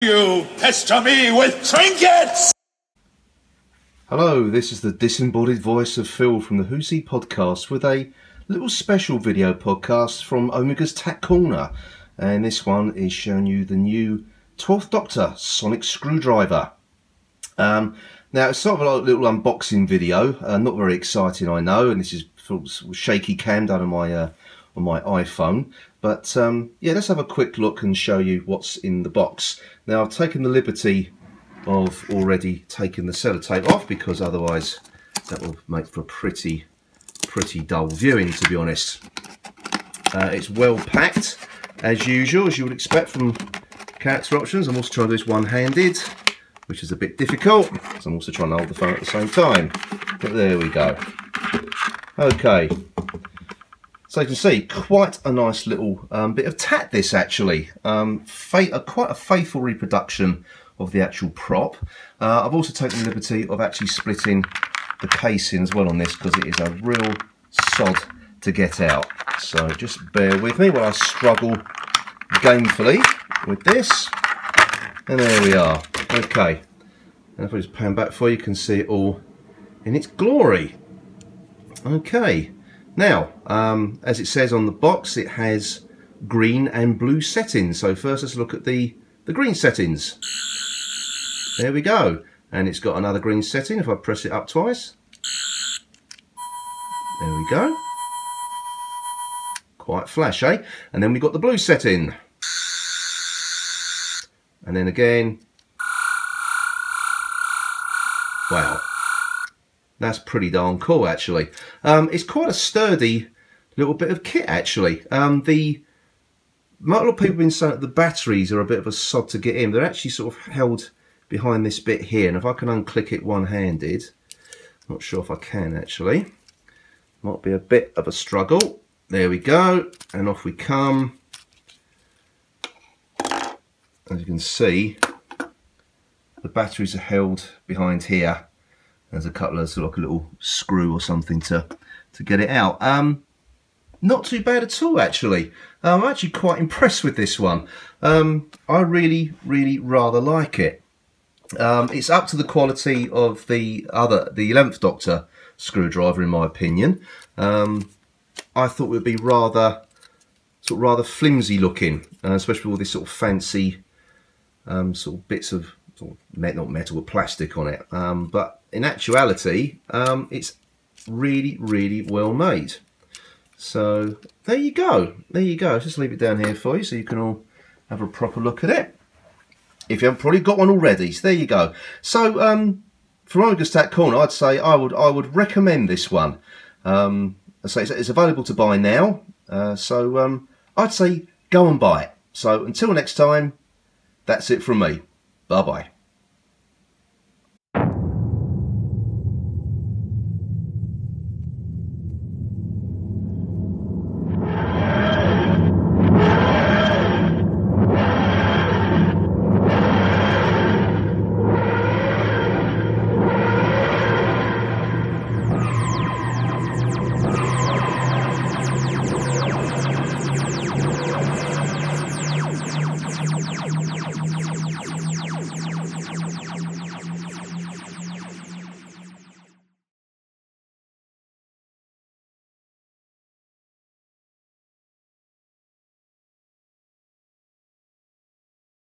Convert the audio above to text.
You pester me with trinkets! Hello, this is the disembodied voice of Phil from the Who's podcast with a little special video podcast from Omega's Tat Corner. And this one is showing you the new 12th Doctor Sonic Screwdriver. Um, now, it's sort of a little unboxing video, uh, not very exciting, I know, and this is shaky cam done on my, uh, on my iPhone. But um, yeah, let's have a quick look and show you what's in the box. Now, I've taken the liberty of already taking the sellotape off because otherwise that will make for a pretty pretty dull viewing to be honest. Uh, it's well packed as usual as you would expect from character options. I'm also trying to do this one-handed which is a bit difficult so I'm also trying to hold the phone at the same time. But there we go. Okay so you can see quite a nice little um, bit of tat this actually um, a, quite a faithful reproduction of the actual prop. Uh, I've also taken the liberty of actually splitting the casing as well on this because it is a real sod to get out. So just bear with me while I struggle gamefully with this. And there we are. Okay. And if I just pan back for you, you can see it all in its glory. Okay. Now, um, as it says on the box, it has green and blue settings. So first let's look at the, the green settings. There we go. And it's got another green setting if I press it up twice. There we go. Quite flash, eh? And then we got the blue setting. And then again. Wow. That's pretty darn cool, actually. Um, it's quite a sturdy little bit of kit, actually. Um, the a lot of people have been saying that the batteries are a bit of a sod to get in. They're actually sort of held behind this bit here and if I can unclick it one-handed not sure if I can actually might be a bit of a struggle there we go and off we come as you can see the batteries are held behind here there's a couple of sort of like a little screw or something to to get it out um not too bad at all actually I'm actually quite impressed with this one um, I really really rather like it um, it's up to the quality of the other, the 11th Doctor screwdriver, in my opinion. Um, I thought it would be rather, sort of rather flimsy looking, uh, especially with all these sort of fancy um, sort of bits of, sort of not metal, but plastic on it. Um, but in actuality, um, it's really, really well made. So there you go. There you go. just leave it down here for you so you can all have a proper look at it if you haven't probably got one already. So there you go. So um, from Tat Corner, I'd say I would I would recommend this one. Um, say it's, it's, available to buy now. Uh, so um, I'd say go and buy it. So until next time, that's it from me. Bye bye.